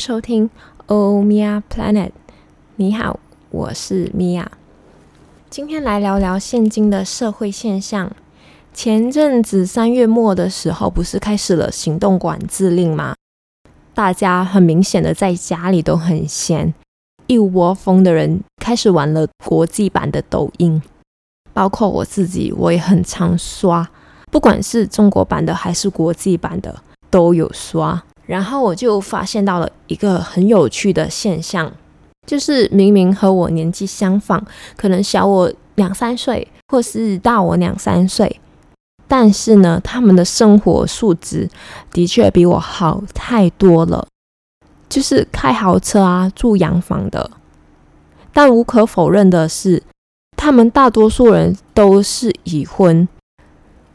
收听欧米亚 Planet。你好，我是米娅。今天来聊聊现今的社会现象。前阵子三月末的时候，不是开始了行动管制令吗？大家很明显的在家里都很闲，一窝蜂的人开始玩了国际版的抖音，包括我自己，我也很常刷，不管是中国版的还是国际版的都有刷。然后我就发现到了一个很有趣的现象，就是明明和我年纪相仿，可能小我两三岁，或是大我两三岁。但是呢，他们的生活素质的确比我好太多了，就是开豪车啊，住洋房的。但无可否认的是，他们大多数人都是已婚。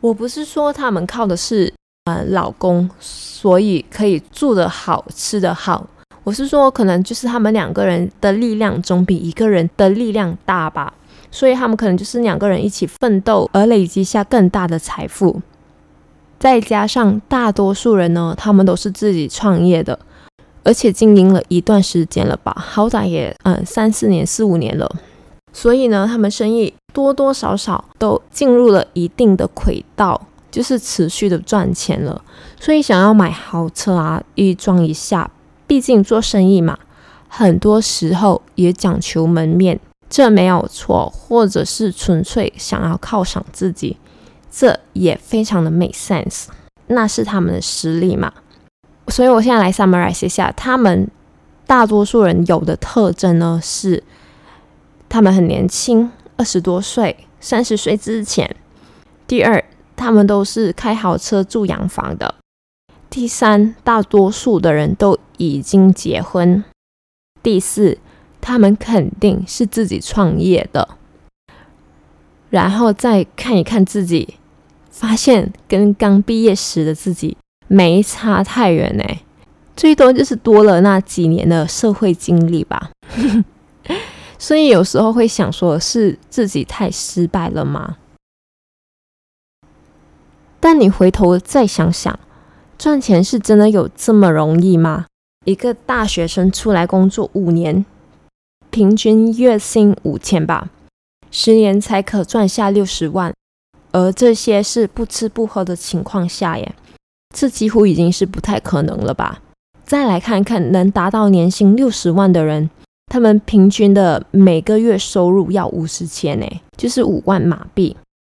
我不是说他们靠的是呃老公，所以可以住得好，吃得好。我是说，可能就是他们两个人的力量总比一个人的力量大吧。所以他们可能就是两个人一起奋斗，而累积下更大的财富。再加上大多数人呢，他们都是自己创业的，而且经营了一段时间了吧，好歹也嗯三四年、四五年了。所以呢，他们生意多多少少都进入了一定的轨道，就是持续的赚钱了。所以想要买豪车啊，预装一下，毕竟做生意嘛，很多时候也讲求门面。这没有错，或者是纯粹想要犒赏自己，这也非常的 make sense，那是他们的实力嘛。所以我现在来 summarize 一下，他们大多数人有的特征呢是，他们很年轻，二十多岁，三十岁之前。第二，他们都是开豪车住洋房的。第三，大多数的人都已经结婚。第四。他们肯定是自己创业的，然后再看一看自己，发现跟刚毕业时的自己没差太远呢，最多就是多了那几年的社会经历吧。所以有时候会想说，是自己太失败了吗？但你回头再想想，赚钱是真的有这么容易吗？一个大学生出来工作五年。平均月薪五千吧，十年才可赚下六十万，而这些是不吃不喝的情况下耶，这几乎已经是不太可能了吧？再来看看能达到年薪六十万的人，他们平均的每个月收入要五十千呢，就是五万马币，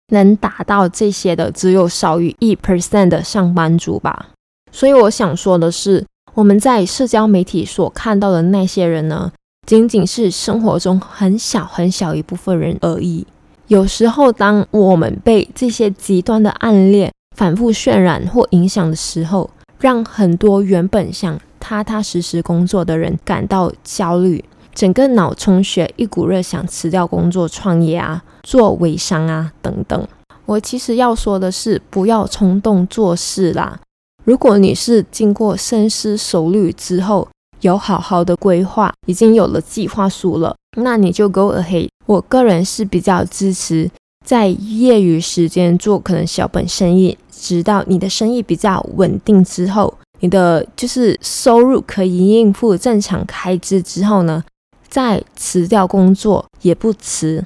能达到这些的只有少于一 percent 的上班族吧。所以我想说的是，我们在社交媒体所看到的那些人呢，仅仅是生活中很小很小一部分人而已。有时候，当我们被这些极端的案例反复渲染或影响的时候，让很多原本想踏踏实实工作的人感到焦虑，整个脑充血，一股热想辞掉工作、创业啊、做微商啊等等。我其实要说的是，不要冲动做事啦。如果你是经过深思熟虑之后，有好好的规划，已经有了计划书了，那你就 go ahead。我个人是比较支持在业余时间做可能小本生意，直到你的生意比较稳定之后，你的就是收入可以应付正常开支之后呢，再辞掉工作也不迟。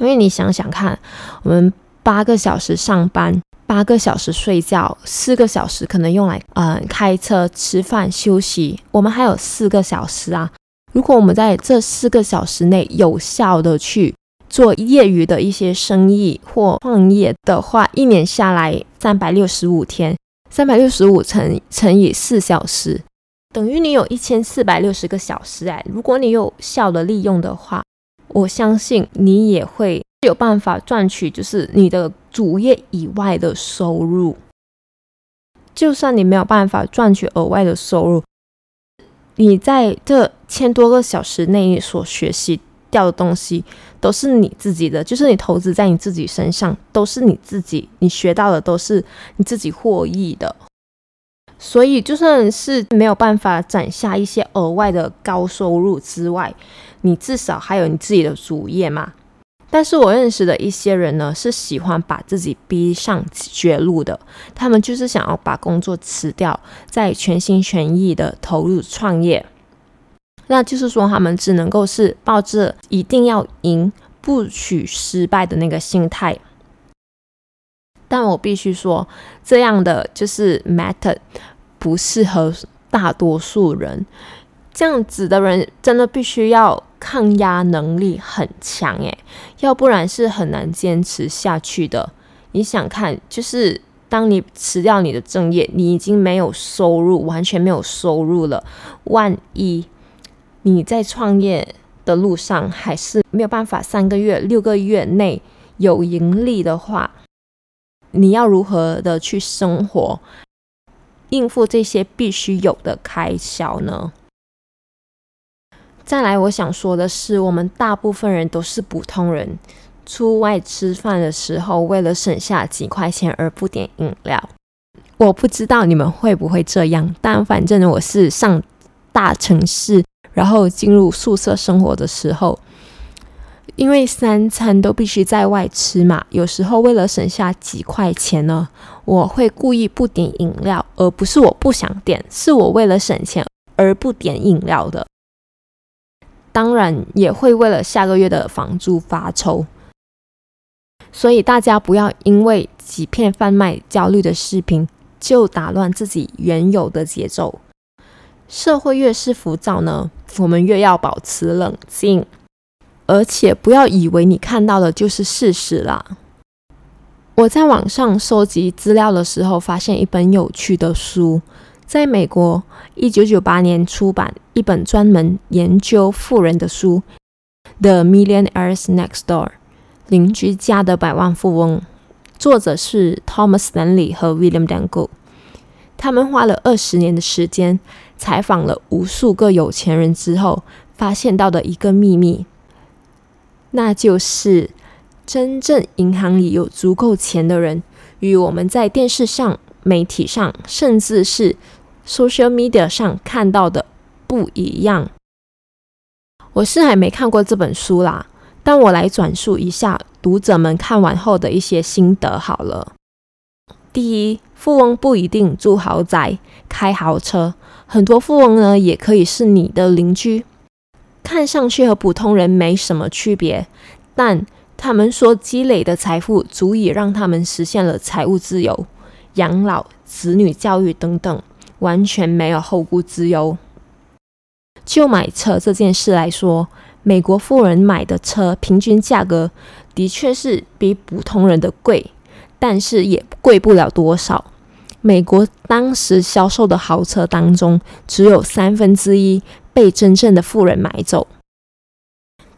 因为你想想看，我们八个小时上班。八个小时睡觉，四个小时可能用来嗯、呃、开车、吃饭、休息。我们还有四个小时啊！如果我们在这四个小时内有效的去做业余的一些生意或创业的话，一年下来三百六十五天，三百六十五乘乘以四小时，等于你有一千四百六十个小时。哎，如果你有效的利用的话，我相信你也会有办法赚取，就是你的。主业以外的收入，就算你没有办法赚取额外的收入，你在这千多个小时内所学习掉的东西都是你自己的，就是你投资在你自己身上，都是你自己，你学到的都是你自己获益的。所以，就算是没有办法攒下一些额外的高收入之外，你至少还有你自己的主业嘛。但是我认识的一些人呢，是喜欢把自己逼上绝路的。他们就是想要把工作辞掉，再全心全意的投入创业。那就是说，他们只能够是抱着一定要赢、不许失败的那个心态。但我必须说，这样的就是 method 不适合大多数人。这样子的人真的必须要抗压能力很强诶，要不然是很难坚持下去的。你想看，就是当你辞掉你的正业，你已经没有收入，完全没有收入了。万一你在创业的路上还是没有办法三个月、六个月内有盈利的话，你要如何的去生活，应付这些必须有的开销呢？再来，我想说的是，我们大部分人都是普通人，出外吃饭的时候，为了省下几块钱而不点饮料。我不知道你们会不会这样，但反正我是上大城市，然后进入宿舍生活的时候。因为三餐都必须在外吃嘛，有时候为了省下几块钱呢，我会故意不点饮料，而不是我不想点，是我为了省钱而不点饮料的。当然也会为了下个月的房租发愁，所以大家不要因为几片贩卖焦虑的视频就打乱自己原有的节奏。社会越是浮躁呢，我们越要保持冷静。而且不要以为你看到的就是事实啦。我在网上收集资料的时候，发现一本有趣的书，在美国一九九八年出版一本专门研究富人的书，《The Millionaires Next Door》邻居家的百万富翁，作者是 Thomas Stanley 和 William Dangle。他们花了二十年的时间，采访了无数个有钱人之后，发现到的一个秘密。那就是真正银行里有足够钱的人，与我们在电视上、媒体上，甚至是 social media 上看到的不一样。我是还没看过这本书啦，但我来转述一下读者们看完后的一些心得好了。第一，富翁不一定住豪宅、开豪车，很多富翁呢也可以是你的邻居。看上去和普通人没什么区别，但他们所积累的财富足以让他们实现了财务自由、养老、子女教育等等，完全没有后顾之忧。就买车这件事来说，美国富人买的车平均价格的确是比普通人的贵，但是也贵不了多少。美国当时销售的豪车当中，只有三分之一。被真正的富人买走。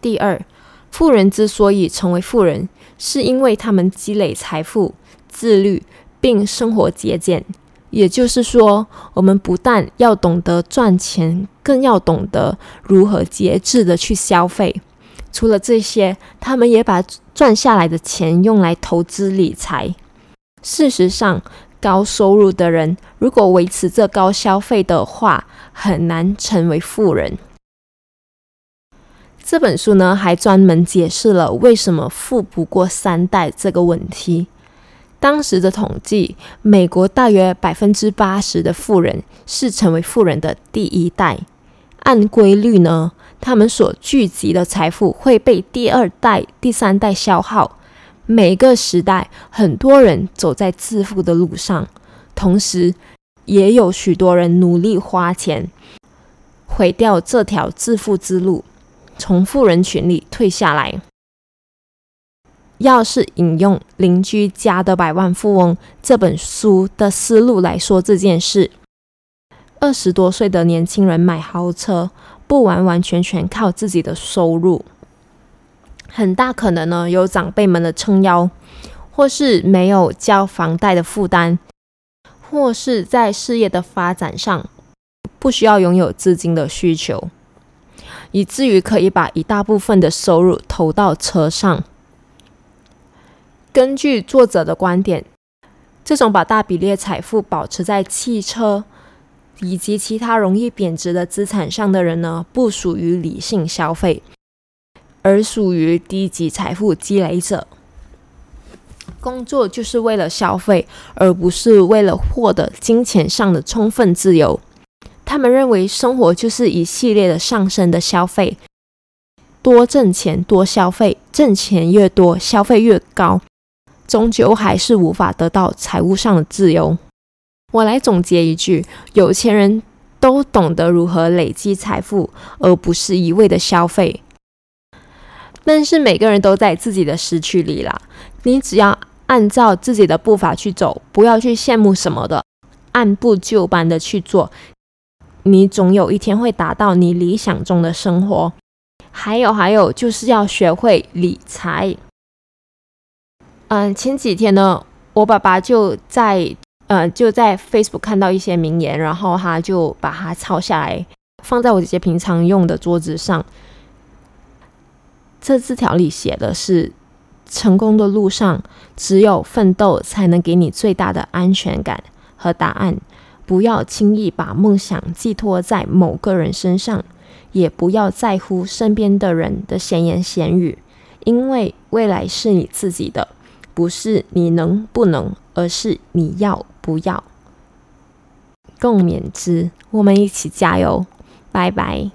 第二，富人之所以成为富人，是因为他们积累财富、自律并生活节俭。也就是说，我们不但要懂得赚钱，更要懂得如何节制的去消费。除了这些，他们也把赚下来的钱用来投资理财。事实上，高收入的人如果维持着高消费的话，很难成为富人。这本书呢，还专门解释了为什么富不过三代这个问题。当时的统计，美国大约百分之八十的富人是成为富人的第一代。按规律呢，他们所聚集的财富会被第二代、第三代消耗。每个时代，很多人走在致富的路上，同时也有许多人努力花钱，毁掉这条致富之路，从富人群里退下来。要是引用《邻居家的百万富翁》这本书的思路来说这件事，二十多岁的年轻人买豪车，不完完全全靠自己的收入。很大可能呢，有长辈们的撑腰，或是没有交房贷的负担，或是在事业的发展上不需要拥有资金的需求，以至于可以把一大部分的收入投到车上。根据作者的观点，这种把大比例财富保持在汽车以及其他容易贬值的资产上的人呢，不属于理性消费。而属于低级财富积累者。工作就是为了消费，而不是为了获得金钱上的充分自由。他们认为生活就是一系列的上升的消费，多挣钱多消费，挣钱越多消费越高，终究还是无法得到财务上的自由。我来总结一句：有钱人都懂得如何累积财富，而不是一味的消费。但是每个人都在自己的时区里啦，你只要按照自己的步伐去走，不要去羡慕什么的，按部就班的去做，你总有一天会达到你理想中的生活。还有还有，就是要学会理财。嗯，前几天呢，我爸爸就在呃就在 Facebook 看到一些名言，然后他就把它抄下来，放在我姐姐平常用的桌子上。这字条里写的是：成功的路上，只有奋斗才能给你最大的安全感和答案。不要轻易把梦想寄托在某个人身上，也不要在乎身边的人的闲言闲语，因为未来是你自己的，不是你能不能，而是你要不要。共勉之，我们一起加油，拜拜。